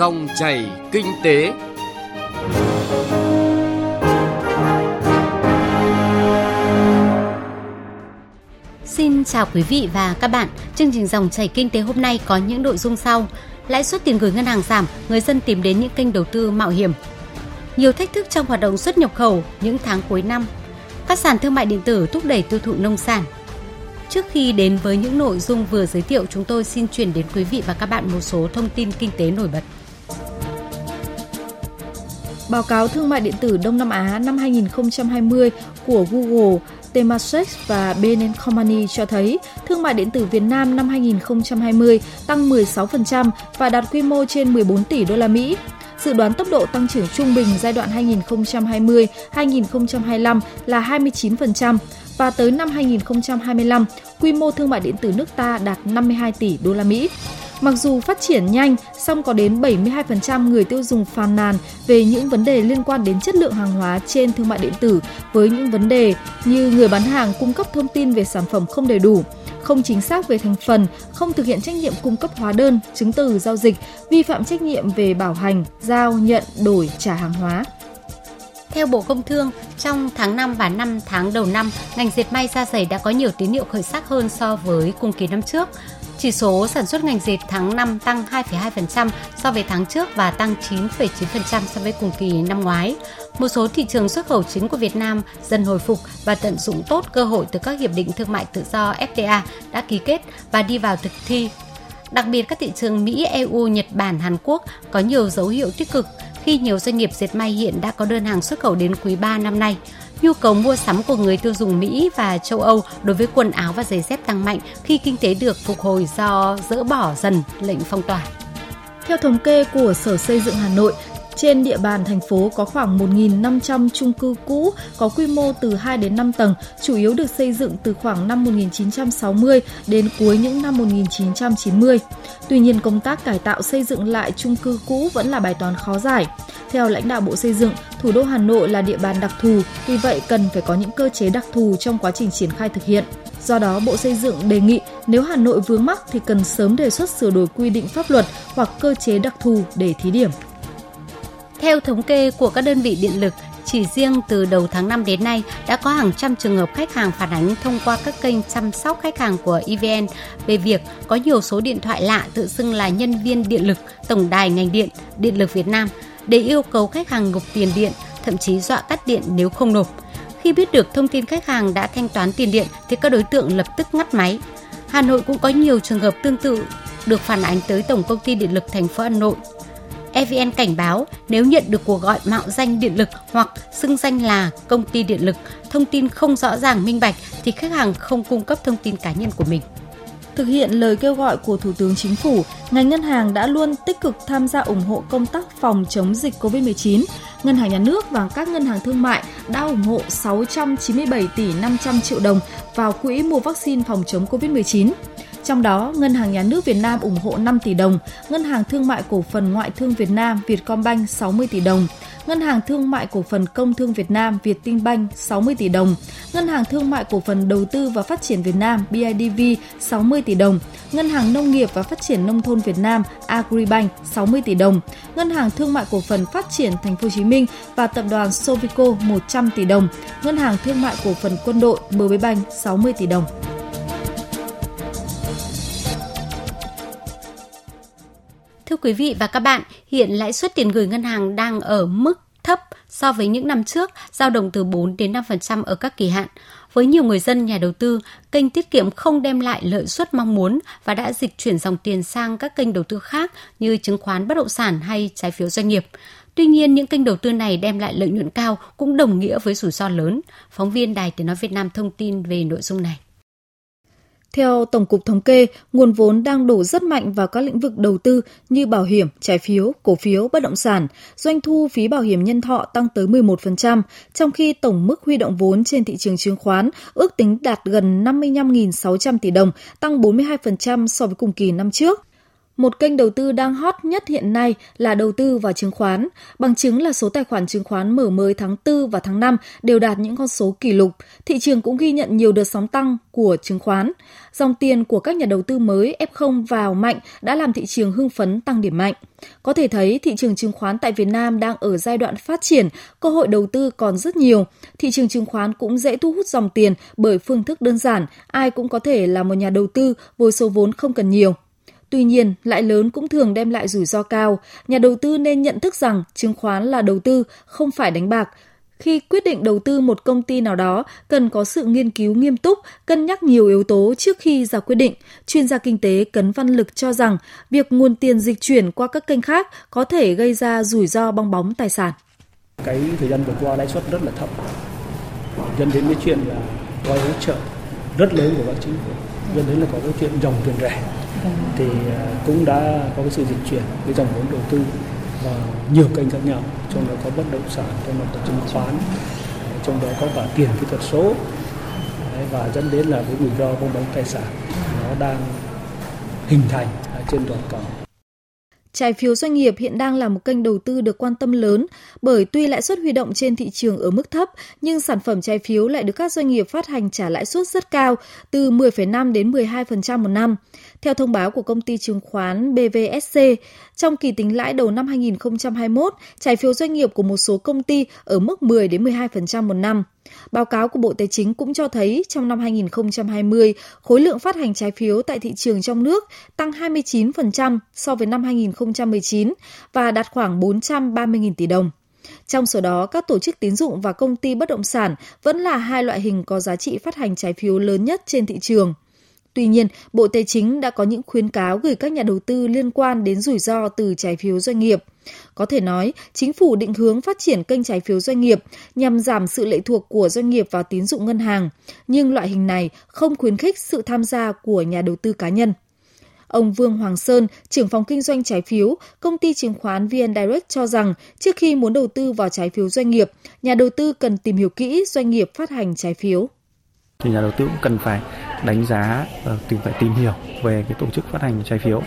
Dòng chảy kinh tế. Xin chào quý vị và các bạn. Chương trình dòng chảy kinh tế hôm nay có những nội dung sau. Lãi suất tiền gửi ngân hàng giảm, người dân tìm đến những kênh đầu tư mạo hiểm. Nhiều thách thức trong hoạt động xuất nhập khẩu những tháng cuối năm. Các sàn thương mại điện tử thúc đẩy tiêu thụ nông sản. Trước khi đến với những nội dung vừa giới thiệu, chúng tôi xin chuyển đến quý vị và các bạn một số thông tin kinh tế nổi bật. Báo cáo thương mại điện tử Đông Nam Á năm 2020 của Google, Temasek và Bain Company cho thấy thương mại điện tử Việt Nam năm 2020 tăng 16% và đạt quy mô trên 14 tỷ đô la Mỹ. Dự đoán tốc độ tăng trưởng trung bình giai đoạn 2020-2025 là 29% và tới năm 2025, quy mô thương mại điện tử nước ta đạt 52 tỷ đô la Mỹ. Mặc dù phát triển nhanh, song có đến 72% người tiêu dùng phàn nàn về những vấn đề liên quan đến chất lượng hàng hóa trên thương mại điện tử với những vấn đề như người bán hàng cung cấp thông tin về sản phẩm không đầy đủ, không chính xác về thành phần, không thực hiện trách nhiệm cung cấp hóa đơn, chứng từ giao dịch, vi phạm trách nhiệm về bảo hành, giao, nhận, đổi, trả hàng hóa. Theo Bộ Công Thương, trong tháng 5 và 5 tháng đầu năm, ngành dệt may da giày đã có nhiều tín hiệu khởi sắc hơn so với cùng kỳ năm trước. Chỉ số sản xuất ngành dệt tháng 5 tăng 2,2% so với tháng trước và tăng 9,9% so với cùng kỳ năm ngoái. Một số thị trường xuất khẩu chính của Việt Nam dần hồi phục và tận dụng tốt cơ hội từ các hiệp định thương mại tự do FTA đã ký kết và đi vào thực thi. Đặc biệt các thị trường Mỹ, EU, Nhật Bản, Hàn Quốc có nhiều dấu hiệu tích cực khi nhiều doanh nghiệp dệt may hiện đã có đơn hàng xuất khẩu đến quý 3 năm nay. Nhu cầu mua sắm của người tiêu dùng Mỹ và châu Âu đối với quần áo và giày dép tăng mạnh khi kinh tế được phục hồi do dỡ bỏ dần lệnh phong tỏa. Theo thống kê của Sở Xây dựng Hà Nội, trên địa bàn thành phố có khoảng 1.500 chung cư cũ có quy mô từ 2 đến 5 tầng, chủ yếu được xây dựng từ khoảng năm 1960 đến cuối những năm 1990. Tuy nhiên, công tác cải tạo xây dựng lại chung cư cũ vẫn là bài toán khó giải. Theo lãnh đạo Bộ Xây dựng, thủ đô Hà Nội là địa bàn đặc thù, vì vậy cần phải có những cơ chế đặc thù trong quá trình triển khai thực hiện. Do đó, Bộ Xây dựng đề nghị nếu Hà Nội vướng mắc thì cần sớm đề xuất sửa đổi quy định pháp luật hoặc cơ chế đặc thù để thí điểm. Theo thống kê của các đơn vị điện lực, chỉ riêng từ đầu tháng 5 đến nay đã có hàng trăm trường hợp khách hàng phản ánh thông qua các kênh chăm sóc khách hàng của EVN về việc có nhiều số điện thoại lạ tự xưng là nhân viên điện lực, tổng đài ngành điện, điện lực Việt Nam để yêu cầu khách hàng nộp tiền điện, thậm chí dọa cắt điện nếu không nộp. Khi biết được thông tin khách hàng đã thanh toán tiền điện thì các đối tượng lập tức ngắt máy. Hà Nội cũng có nhiều trường hợp tương tự được phản ánh tới Tổng công ty Điện lực thành phố Hà Nội EVN cảnh báo nếu nhận được cuộc gọi mạo danh điện lực hoặc xưng danh là công ty điện lực, thông tin không rõ ràng minh bạch thì khách hàng không cung cấp thông tin cá nhân của mình. Thực hiện lời kêu gọi của Thủ tướng Chính phủ, ngành ngân hàng đã luôn tích cực tham gia ủng hộ công tác phòng chống dịch COVID-19. Ngân hàng Nhà nước và các ngân hàng thương mại đã ủng hộ 697 tỷ 500 triệu đồng vào quỹ mua vaccine phòng chống COVID-19. Trong đó, Ngân hàng Nhà nước Việt Nam ủng hộ 5 tỷ đồng, Ngân hàng Thương mại Cổ phần Ngoại thương Việt Nam Vietcombank 60 tỷ đồng, Ngân hàng Thương mại Cổ phần Công thương Việt Nam Vietinbank 60 tỷ đồng, Ngân hàng Thương mại Cổ phần Đầu tư và Phát triển Việt Nam BIDV 60 tỷ đồng, Ngân hàng Nông nghiệp và Phát triển Nông thôn Việt Nam Agribank 60 tỷ đồng, Ngân hàng Thương mại Cổ phần Phát triển Thành phố Hồ Chí Minh và Tập đoàn Sovico 100 tỷ đồng, Ngân hàng Thương mại Cổ phần Quân đội MB Bank 60 tỷ đồng. Quý vị và các bạn, hiện lãi suất tiền gửi ngân hàng đang ở mức thấp so với những năm trước, dao động từ 4 đến 5% ở các kỳ hạn. Với nhiều người dân, nhà đầu tư, kênh tiết kiệm không đem lại lợi suất mong muốn và đã dịch chuyển dòng tiền sang các kênh đầu tư khác như chứng khoán bất động sản hay trái phiếu doanh nghiệp. Tuy nhiên, những kênh đầu tư này đem lại lợi nhuận cao cũng đồng nghĩa với rủi ro lớn. Phóng viên Đài Tiếng Nói Việt Nam thông tin về nội dung này. Theo Tổng cục Thống kê, nguồn vốn đang đổ rất mạnh vào các lĩnh vực đầu tư như bảo hiểm, trái phiếu, cổ phiếu, bất động sản. Doanh thu phí bảo hiểm nhân thọ tăng tới 11%, trong khi tổng mức huy động vốn trên thị trường chứng khoán ước tính đạt gần 55.600 tỷ đồng, tăng 42% so với cùng kỳ năm trước một kênh đầu tư đang hot nhất hiện nay là đầu tư vào chứng khoán, bằng chứng là số tài khoản chứng khoán mở mới tháng 4 và tháng 5 đều đạt những con số kỷ lục. Thị trường cũng ghi nhận nhiều đợt sóng tăng của chứng khoán. Dòng tiền của các nhà đầu tư mới F0 vào mạnh đã làm thị trường hưng phấn tăng điểm mạnh. Có thể thấy thị trường chứng khoán tại Việt Nam đang ở giai đoạn phát triển, cơ hội đầu tư còn rất nhiều. Thị trường chứng khoán cũng dễ thu hút dòng tiền bởi phương thức đơn giản, ai cũng có thể là một nhà đầu tư với số vốn không cần nhiều. Tuy nhiên, lãi lớn cũng thường đem lại rủi ro cao. Nhà đầu tư nên nhận thức rằng chứng khoán là đầu tư, không phải đánh bạc. Khi quyết định đầu tư một công ty nào đó, cần có sự nghiên cứu nghiêm túc, cân nhắc nhiều yếu tố trước khi ra quyết định. Chuyên gia kinh tế Cấn Văn Lực cho rằng, việc nguồn tiền dịch chuyển qua các kênh khác có thể gây ra rủi ro bong bóng tài sản. Cái thời gian vừa qua lãi suất rất là thấp, dẫn đến cái chuyện là gói hỗ trợ rất lớn của các chính phủ, dẫn đến là có cái chuyện dòng tiền rẻ thì à, cũng đã có cái sự dịch chuyển cái dòng vốn đầu tư vào nhiều kênh khác nhau trong đó có bất động sản trong đó có chứng khoán trong đó có cả tiền kỹ thuật số và dẫn đến là cái rủi ro bong bóng tài sản nó đang hình thành trên toàn cầu Trái phiếu doanh nghiệp hiện đang là một kênh đầu tư được quan tâm lớn bởi tuy lãi suất huy động trên thị trường ở mức thấp nhưng sản phẩm trái phiếu lại được các doanh nghiệp phát hành trả lãi suất rất cao từ 10,5 đến 12% một năm. Theo thông báo của công ty chứng khoán BVSC, trong kỳ tính lãi đầu năm 2021, trái phiếu doanh nghiệp của một số công ty ở mức 10 đến 12% một năm. Báo cáo của Bộ Tài chính cũng cho thấy trong năm 2020, khối lượng phát hành trái phiếu tại thị trường trong nước tăng 29% so với năm 2019 và đạt khoảng 430.000 tỷ đồng. Trong số đó, các tổ chức tín dụng và công ty bất động sản vẫn là hai loại hình có giá trị phát hành trái phiếu lớn nhất trên thị trường. Tuy nhiên, Bộ Tài chính đã có những khuyến cáo gửi các nhà đầu tư liên quan đến rủi ro từ trái phiếu doanh nghiệp. Có thể nói, chính phủ định hướng phát triển kênh trái phiếu doanh nghiệp nhằm giảm sự lệ thuộc của doanh nghiệp vào tín dụng ngân hàng, nhưng loại hình này không khuyến khích sự tham gia của nhà đầu tư cá nhân. Ông Vương Hoàng Sơn, trưởng phòng kinh doanh trái phiếu, công ty chứng khoán VN Direct cho rằng trước khi muốn đầu tư vào trái phiếu doanh nghiệp, nhà đầu tư cần tìm hiểu kỹ doanh nghiệp phát hành trái phiếu thì nhà đầu tư cũng cần phải đánh giá ờ, tìm phải tìm hiểu về cái tổ chức phát hành trái phiếu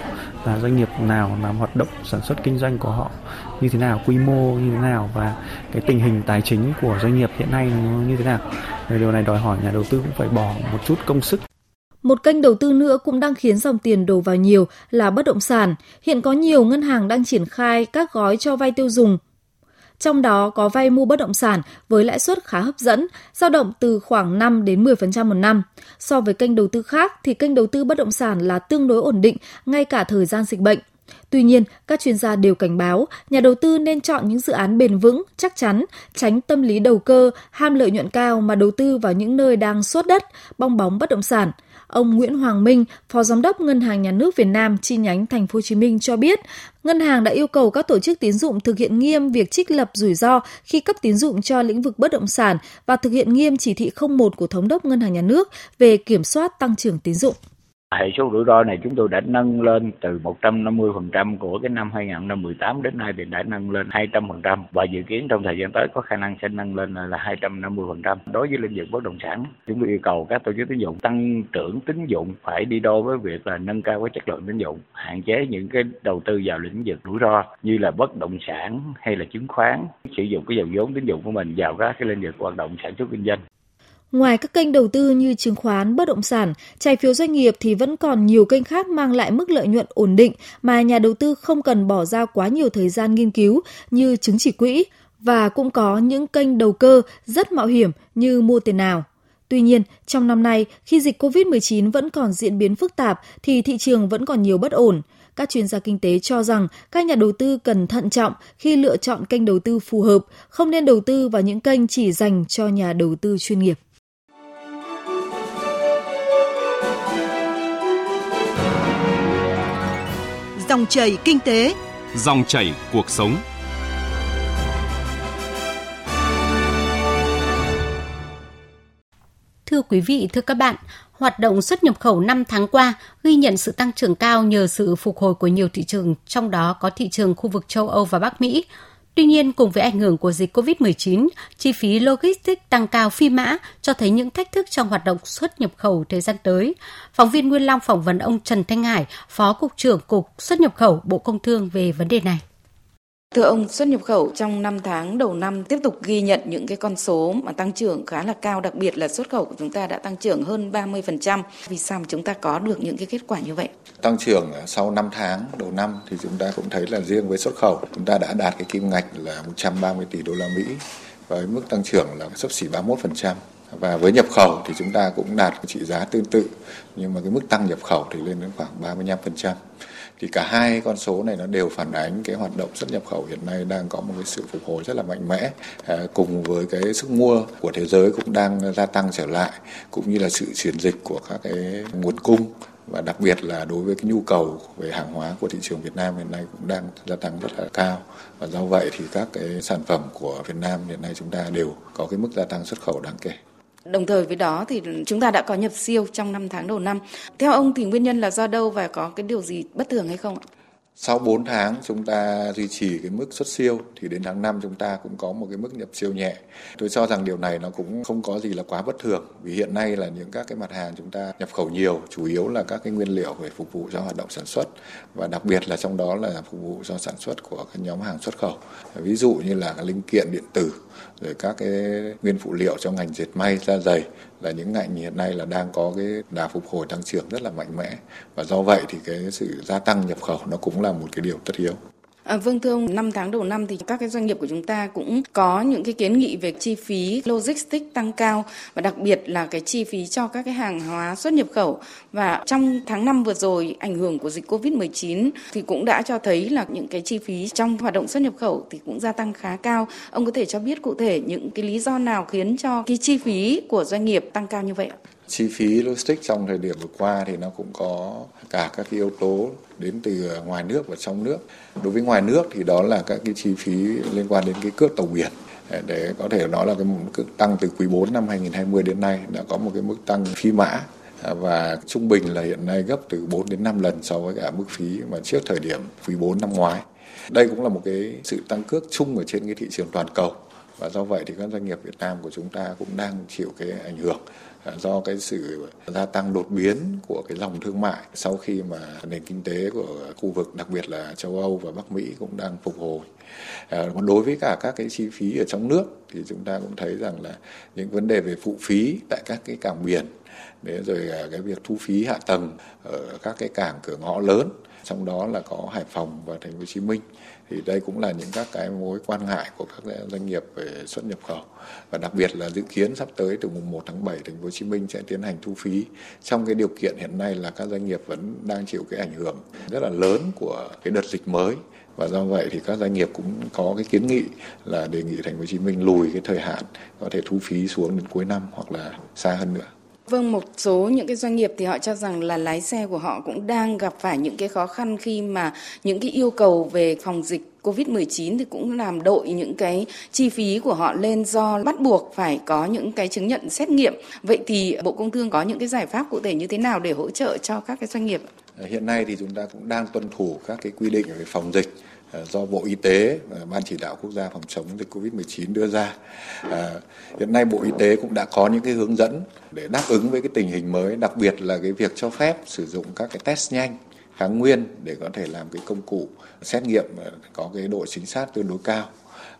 là doanh nghiệp nào làm hoạt động, sản xuất, kinh doanh của họ như thế nào, quy mô như thế nào và cái tình hình tài chính của doanh nghiệp hiện nay như thế nào Và điều này đòi hỏi nhà đầu tư cũng phải bỏ một chút công sức một kênh đầu tư nữa cũng đang khiến dòng tiền đổ vào nhiều là bất động sản. Hiện có nhiều ngân hàng đang triển khai các gói cho vay tiêu dùng trong đó có vay mua bất động sản với lãi suất khá hấp dẫn, dao động từ khoảng 5 đến 10% một năm. So với kênh đầu tư khác thì kênh đầu tư bất động sản là tương đối ổn định ngay cả thời gian dịch bệnh. Tuy nhiên, các chuyên gia đều cảnh báo nhà đầu tư nên chọn những dự án bền vững, chắc chắn, tránh tâm lý đầu cơ, ham lợi nhuận cao mà đầu tư vào những nơi đang sốt đất, bong bóng bất động sản – Ông Nguyễn Hoàng Minh, Phó Giám đốc Ngân hàng Nhà nước Việt Nam chi nhánh Thành phố Hồ Chí Minh cho biết, ngân hàng đã yêu cầu các tổ chức tín dụng thực hiện nghiêm việc trích lập rủi ro khi cấp tín dụng cho lĩnh vực bất động sản và thực hiện nghiêm chỉ thị 01 của Thống đốc Ngân hàng Nhà nước về kiểm soát tăng trưởng tín dụng. Hệ số rủi ro này chúng tôi đã nâng lên từ 150% của cái năm 2018 đến nay thì đã nâng lên 200% và dự kiến trong thời gian tới có khả năng sẽ nâng lên là 250%. Đối với lĩnh vực bất động sản, chúng tôi yêu cầu các tổ chức tín dụng tăng trưởng tín dụng phải đi đôi với việc là nâng cao cái chất lượng tín dụng, hạn chế những cái đầu tư vào lĩnh vực rủi ro như là bất động sản hay là chứng khoán, sử dụng cái dòng vốn tín dụng của mình vào các cái lĩnh vực hoạt động sản xuất kinh doanh. Ngoài các kênh đầu tư như chứng khoán, bất động sản, trái phiếu doanh nghiệp thì vẫn còn nhiều kênh khác mang lại mức lợi nhuận ổn định mà nhà đầu tư không cần bỏ ra quá nhiều thời gian nghiên cứu như chứng chỉ quỹ và cũng có những kênh đầu cơ rất mạo hiểm như mua tiền nào. Tuy nhiên, trong năm nay, khi dịch COVID-19 vẫn còn diễn biến phức tạp thì thị trường vẫn còn nhiều bất ổn. Các chuyên gia kinh tế cho rằng các nhà đầu tư cần thận trọng khi lựa chọn kênh đầu tư phù hợp, không nên đầu tư vào những kênh chỉ dành cho nhà đầu tư chuyên nghiệp. Dòng chảy kinh tế, dòng chảy cuộc sống. Thưa quý vị, thưa các bạn, hoạt động xuất nhập khẩu 5 tháng qua ghi nhận sự tăng trưởng cao nhờ sự phục hồi của nhiều thị trường, trong đó có thị trường khu vực châu Âu và Bắc Mỹ. Tuy nhiên, cùng với ảnh hưởng của dịch COVID-19, chi phí logistics tăng cao phi mã cho thấy những thách thức trong hoạt động xuất nhập khẩu thời gian tới. Phóng viên Nguyên Long phỏng vấn ông Trần Thanh Hải, Phó Cục trưởng Cục xuất nhập khẩu Bộ Công Thương về vấn đề này. Thưa ông, xuất nhập khẩu trong 5 tháng đầu năm tiếp tục ghi nhận những cái con số mà tăng trưởng khá là cao, đặc biệt là xuất khẩu của chúng ta đã tăng trưởng hơn 30%. Vì sao mà chúng ta có được những cái kết quả như vậy? Tăng trưởng à, sau 5 tháng đầu năm thì chúng ta cũng thấy là riêng với xuất khẩu chúng ta đã đạt cái kim ngạch là 130 tỷ đô la Mỹ với mức tăng trưởng là sấp xỉ 31% và với nhập khẩu thì chúng ta cũng đạt cái trị giá tương tự nhưng mà cái mức tăng nhập khẩu thì lên đến khoảng 35% thì cả hai con số này nó đều phản ánh cái hoạt động xuất nhập khẩu hiện nay đang có một cái sự phục hồi rất là mạnh mẽ. À, cùng với cái sức mua của thế giới cũng đang gia tăng trở lại, cũng như là sự chuyển dịch của các cái nguồn cung. Và đặc biệt là đối với cái nhu cầu về hàng hóa của thị trường Việt Nam hiện nay cũng đang gia tăng rất là cao. Và do vậy thì các cái sản phẩm của Việt Nam hiện nay chúng ta đều có cái mức gia tăng xuất khẩu đáng kể. Đồng thời với đó thì chúng ta đã có nhập siêu trong 5 tháng đầu năm. Theo ông thì nguyên nhân là do đâu và có cái điều gì bất thường hay không ạ? Sau 4 tháng chúng ta duy trì cái mức xuất siêu thì đến tháng 5 chúng ta cũng có một cái mức nhập siêu nhẹ. Tôi cho rằng điều này nó cũng không có gì là quá bất thường vì hiện nay là những các cái mặt hàng chúng ta nhập khẩu nhiều, chủ yếu là các cái nguyên liệu để phục vụ cho hoạt động sản xuất và đặc biệt là trong đó là phục vụ cho sản xuất của các nhóm hàng xuất khẩu. Ví dụ như là linh kiện điện tử rồi các cái nguyên phụ liệu cho ngành dệt may da giày là những ngành hiện nay là đang có cái đà phục hồi tăng trưởng rất là mạnh mẽ và do vậy thì cái sự gia tăng nhập khẩu nó cũng là một cái điều tất yếu. À, vâng thưa ông, 5 tháng đầu năm thì các cái doanh nghiệp của chúng ta cũng có những cái kiến nghị về chi phí logistics tăng cao và đặc biệt là cái chi phí cho các cái hàng hóa xuất nhập khẩu và trong tháng 5 vừa rồi ảnh hưởng của dịch Covid-19 thì cũng đã cho thấy là những cái chi phí trong hoạt động xuất nhập khẩu thì cũng gia tăng khá cao. Ông có thể cho biết cụ thể những cái lý do nào khiến cho cái chi phí của doanh nghiệp tăng cao như vậy ạ? chi phí logistics trong thời điểm vừa qua thì nó cũng có cả các cái yếu tố đến từ ngoài nước và trong nước. Đối với ngoài nước thì đó là các cái chi phí liên quan đến cái cước tàu biển ờ, để có thể nói là cái mức tăng từ quý 4 năm 2020 đến nay đã có một cái mức tăng phi mã ờ, và trung bình là hiện nay gấp từ 4 đến 5 lần so với cả mức phí mà trước thời điểm quý 4 năm ngoái. Đây cũng là một cái sự tăng cước chung ở trên cái thị trường toàn cầu, và do vậy thì các doanh nghiệp Việt Nam của chúng ta cũng đang chịu cái ảnh hưởng do cái sự gia tăng đột biến của cái dòng thương mại sau khi mà nền kinh tế của khu vực, đặc biệt là châu Âu và Bắc Mỹ cũng đang phục hồi. À, còn đối với cả các cái chi phí ở trong nước thì chúng ta cũng thấy rằng là những vấn đề về phụ phí tại các cái cảng biển để rồi à, cái việc thu phí hạ tầng ở các cái cảng cửa ngõ lớn, trong đó là có Hải Phòng và Thành phố Hồ Chí Minh. Thì đây cũng là những các cái mối quan ngại của các doanh nghiệp về xuất nhập khẩu. Và đặc biệt là dự kiến sắp tới từ mùng 1 tháng 7 Thành phố Hồ Chí Minh sẽ tiến hành thu phí. Trong cái điều kiện hiện nay là các doanh nghiệp vẫn đang chịu cái ảnh hưởng rất là lớn của cái đợt dịch mới. Và do vậy thì các doanh nghiệp cũng có cái kiến nghị là đề nghị Thành phố Hồ Chí Minh lùi cái thời hạn có thể thu phí xuống đến cuối năm hoặc là xa hơn nữa. Vâng, một số những cái doanh nghiệp thì họ cho rằng là lái xe của họ cũng đang gặp phải những cái khó khăn khi mà những cái yêu cầu về phòng dịch Covid-19 thì cũng làm đội những cái chi phí của họ lên do bắt buộc phải có những cái chứng nhận xét nghiệm. Vậy thì Bộ Công Thương có những cái giải pháp cụ thể như thế nào để hỗ trợ cho các cái doanh nghiệp? Hiện nay thì chúng ta cũng đang tuân thủ các cái quy định về phòng dịch Ờ, do Bộ Y tế và Ban chỉ đạo quốc gia phòng chống dịch COVID-19 đưa ra. À, hiện nay Bộ Y tế cũng đã có những cái hướng dẫn để đáp ứng với cái tình hình mới, đặc biệt là cái việc cho phép sử dụng các cái test nhanh kháng nguyên để có thể làm cái công cụ xét nghiệm ờ, có cái độ chính xác tương đối cao.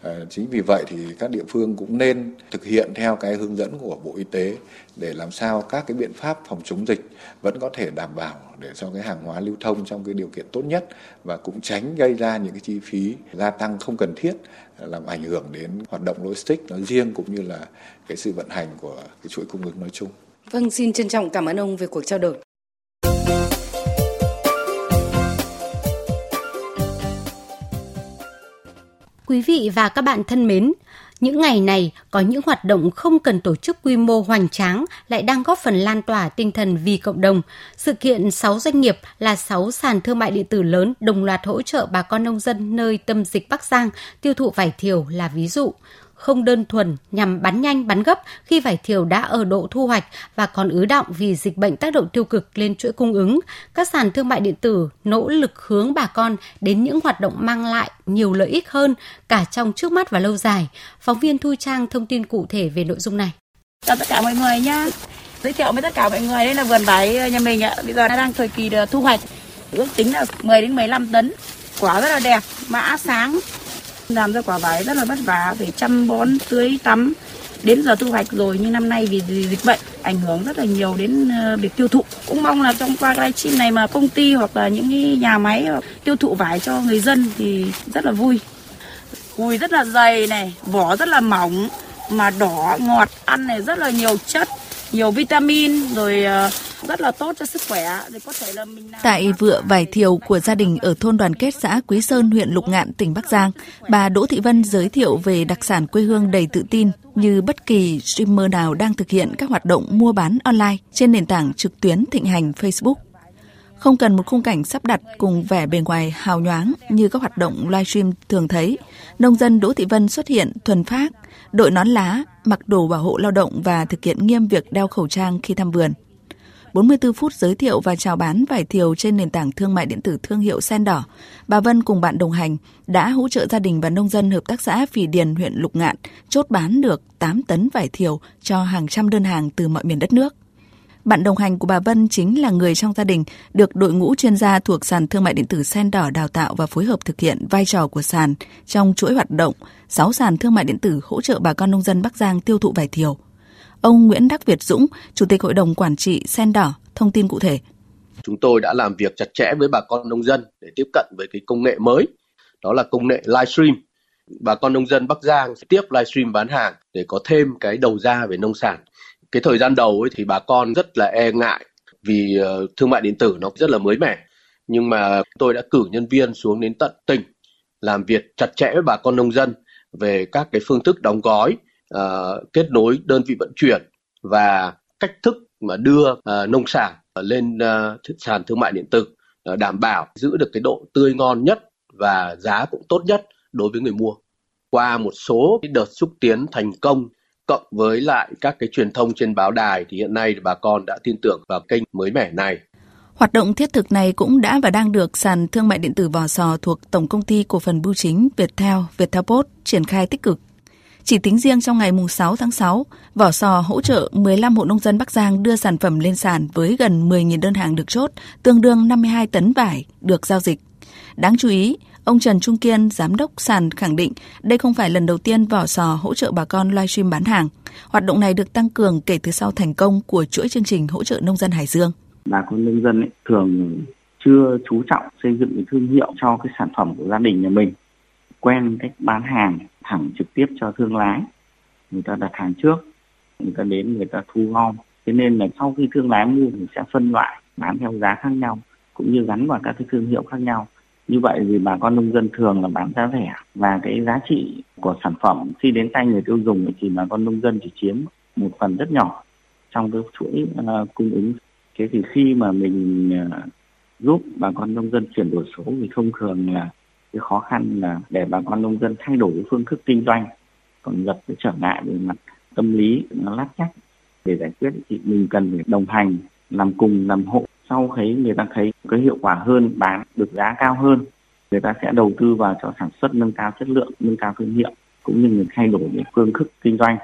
Ờ, chính vì vậy thì các địa phương cũng nên thực hiện theo cái hướng dẫn của Bộ Y tế để làm sao các cái biện pháp phòng chống dịch vẫn có thể đảm bảo để cho cái hàng hóa lưu thông trong cái điều kiện tốt nhất và cũng tránh gây ra những cái chi phí gia tăng không cần thiết ờ, làm ảnh hưởng đến hoạt động logistics nói riêng cũng như là cái sự vận hành của cái chuỗi cung ứng nói chung. Vâng, xin trân trọng cảm ơn ông về cuộc trao đổi. Quý vị và các bạn thân mến, những ngày này có những hoạt động không cần tổ chức quy mô hoành tráng lại đang góp phần lan tỏa tinh thần vì cộng đồng. Sự kiện 6 doanh nghiệp là 6 sàn thương mại điện tử lớn đồng loạt hỗ trợ bà con nông dân nơi tâm dịch Bắc Giang tiêu thụ vải thiều là ví dụ không đơn thuần nhằm bán nhanh bán gấp khi vải thiều đã ở độ thu hoạch và còn ứ động vì dịch bệnh tác động tiêu cực lên chuỗi cung ứng. Các sàn thương mại điện tử nỗ lực hướng bà con đến những hoạt động mang lại nhiều lợi ích hơn cả trong trước mắt và lâu dài. Phóng viên Thu Trang thông tin cụ thể về nội dung này. Chào tất cả mọi người nhé. Giới thiệu với tất cả mọi người đây là vườn vải nhà mình ạ. Bây giờ đang thời kỳ ờ, thu hoạch. Ước tính là 10 đến 15 tấn. Quả rất là đẹp, mã sáng, làm ra quả vải rất là vất vả phải chăm bón tưới tắm. Đến giờ thu hoạch rồi nhưng năm nay vì dịch bệnh ảnh hưởng rất là nhiều đến ờ, việc tiêu thụ. Cũng mong là trong qua livestream này mà công ty hoặc là những cái nhà máy tiêu thụ vải cho người dân thì rất là vui. Cùi rất là dày này vỏ rất là mỏng mà đỏ ngọt ăn này rất là nhiều chất nhiều vitamin rồi uh, rất là tốt cho sức khỏe để có thể là mình Tại vựa vải thiều của gia đình ở thôn đoàn kết xã Quý Sơn, huyện Lục Ngạn, tỉnh Bắc Giang, bà Đỗ Thị Vân giới thiệu về đặc sản quê hương đầy tự tin như bất kỳ streamer nào đang thực hiện các hoạt động mua bán online trên nền tảng trực tuyến thịnh hành Facebook. Không cần một khung cảnh sắp đặt cùng vẻ bề ngoài hào nhoáng như các hoạt động livestream thường thấy, nông dân Đỗ Thị Vân xuất hiện thuần phác, đội nón lá, mặc đồ bảo hộ lao động và thực hiện nghiêm việc đeo khẩu trang khi thăm vườn. 44 phút giới thiệu và chào bán vải thiều trên nền tảng thương mại điện tử thương hiệu Sen Đỏ, bà Vân cùng bạn đồng hành đã hỗ trợ gia đình và nông dân hợp tác xã Phì Điền huyện Lục Ngạn chốt bán được 8 tấn vải thiều cho hàng trăm đơn hàng từ mọi miền đất nước. Bạn đồng hành của bà Vân chính là người trong gia đình được đội ngũ chuyên gia thuộc sàn thương mại điện tử Sen Đỏ đào tạo và phối hợp thực hiện vai trò của sàn trong chuỗi hoạt động 6 sàn thương mại điện tử hỗ trợ bà con nông dân Bắc Giang tiêu thụ vải thiều. Ông Nguyễn Đắc Việt Dũng, Chủ tịch Hội đồng Quản trị Sen Đỏ, thông tin cụ thể. Chúng tôi đã làm việc chặt chẽ với bà con nông dân để tiếp cận với cái công nghệ mới, đó là công nghệ livestream. Bà con nông dân Bắc Giang sẽ tiếp livestream bán hàng để có thêm cái đầu ra về nông sản. Cái thời gian đầu ấy thì bà con rất là e ngại vì ờ, thương mại điện tử nó rất là mới mẻ. Nhưng mà tôi đã cử nhân viên xuống đến tận tỉnh làm việc chặt chẽ với bà con nông dân về các cái phương thức đóng gói, uh, kết nối đơn vị vận chuyển và cách thức mà đưa uh, nông sản lên uh, sàn thương mại điện tử uh, đảm bảo giữ được cái độ tươi ngon nhất và giá cũng tốt nhất đối với người mua. Qua một số cái đợt xúc tiến thành công cộng với lại các cái truyền thông trên báo đài thì hiện nay bà con đã tin tưởng vào kênh mới mẻ này. Hoạt động thiết thực này cũng đã và đang được sàn thương mại điện tử Vò Sò thuộc Tổng công ty cổ phần bưu chính Viettel, Viettel Post triển khai tích cực chỉ tính riêng trong ngày 6 tháng 6, Vỏ Sò hỗ trợ 15 hộ nông dân Bắc Giang đưa sản phẩm lên sàn với gần 10.000 đơn hàng được chốt, tương đương 52 tấn vải được giao dịch. Đáng chú ý, ông Trần Trung Kiên, giám đốc sàn khẳng định đây không phải lần đầu tiên Vỏ Sò hỗ trợ bà con livestream bán hàng. Hoạt động này được tăng cường kể từ sau thành công của chuỗi chương trình hỗ trợ nông dân Hải Dương. Bà con nông dân ấy, thường chưa chú trọng xây dựng cái thương hiệu cho cái sản phẩm của gia đình nhà mình quen cách bán hàng thẳng trực tiếp cho thương lái. Người ta đặt hàng trước người ta đến người ta thu gom. Thế nên là sau khi thương lái mua thì sẽ phân loại bán theo giá khác nhau cũng như gắn vào các cái thương hiệu khác nhau. Như vậy thì bà con nông dân thường là bán giá rẻ. Và cái giá trị của sản phẩm khi đến tay người tiêu dùng thì bà con nông dân chỉ chiếm một phần rất nhỏ trong cái chuỗi uh, cung ứng. Thế thì khi mà mình uh, giúp bà con nông dân chuyển đổi số thì thông thường là cái khó khăn là để bà con nông dân thay đổi phương thức kinh doanh còn gặp cái trở ngại về mặt tâm lý nó lát chắc để giải quyết thì mình cần phải đồng hành làm cùng làm hộ. Sau thấy người ta thấy cái hiệu quả hơn bán được giá cao hơn người ta sẽ đầu tư vào cho sản xuất nâng cao chất lượng nâng cao thương hiệu cũng như người thay đổi về phương thức kinh doanh.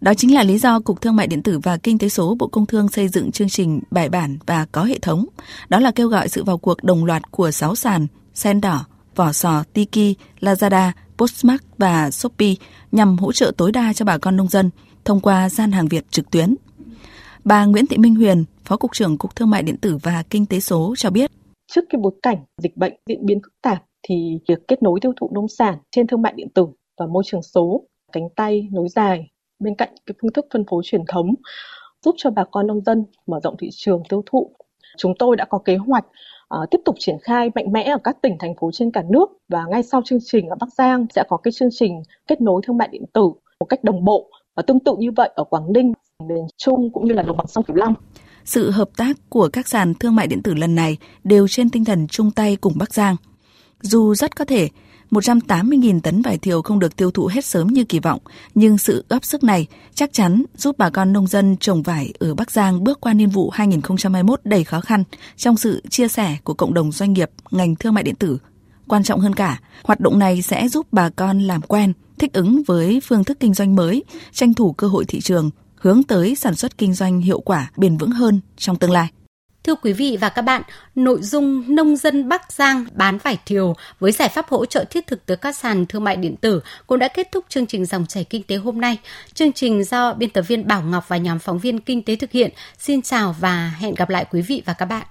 Đó chính là lý do Cục Thương mại Điện tử và Kinh tế số Bộ Công Thương xây dựng chương trình bài bản và có hệ thống. Đó là kêu gọi sự vào cuộc đồng loạt của 6 sàn, Sen Đỏ, Vỏ Sò, Tiki, Lazada, Postmark và Shopee nhằm hỗ trợ tối đa cho bà con nông dân thông qua gian hàng Việt trực tuyến. Bà Nguyễn Thị Minh Huyền, Phó Cục trưởng Cục Thương mại Điện tử và Kinh tế số cho biết. Trước cái bối cảnh dịch bệnh diễn biến phức tạp thì việc kết nối tiêu thụ nông sản trên thương mại điện tử và môi trường số cánh tay nối dài bên cạnh cái phương thức phân phối truyền thống giúp cho bà con nông dân mở rộng thị trường tiêu thụ. Chúng tôi đã có kế hoạch uh, tiếp tục triển khai mạnh mẽ ở các tỉnh thành phố trên cả nước và ngay sau chương trình ở Bắc Giang sẽ có cái chương trình kết nối thương mại điện tử một cách đồng bộ và tương tự như vậy ở Quảng Ninh, miền Trung cũng như là đồng bằng sông Cửu Long. Sự hợp tác của các sàn thương mại điện tử lần này đều trên tinh thần chung tay cùng Bắc Giang. Dù rất có thể 180.000 tấn vải thiều không được tiêu thụ hết sớm như kỳ vọng, nhưng sự góp sức này chắc chắn giúp bà con nông dân trồng vải ở Bắc Giang bước qua niên vụ 2021 đầy khó khăn trong sự chia sẻ của cộng đồng doanh nghiệp ngành thương mại điện tử. Quan trọng hơn cả, hoạt động này sẽ giúp bà con làm quen, thích ứng với phương thức kinh doanh mới, tranh thủ cơ hội thị trường, hướng tới sản xuất kinh doanh hiệu quả bền vững hơn trong tương lai. Thưa quý vị và các bạn, nội dung nông dân Bắc Giang bán vải thiều với giải pháp hỗ trợ thiết thực tới các sàn thương mại điện tử cũng đã kết thúc chương trình dòng chảy kinh tế hôm nay. Chương trình do biên tập viên Bảo Ngọc và nhóm phóng viên kinh tế thực hiện. Xin chào và hẹn gặp lại quý vị và các bạn.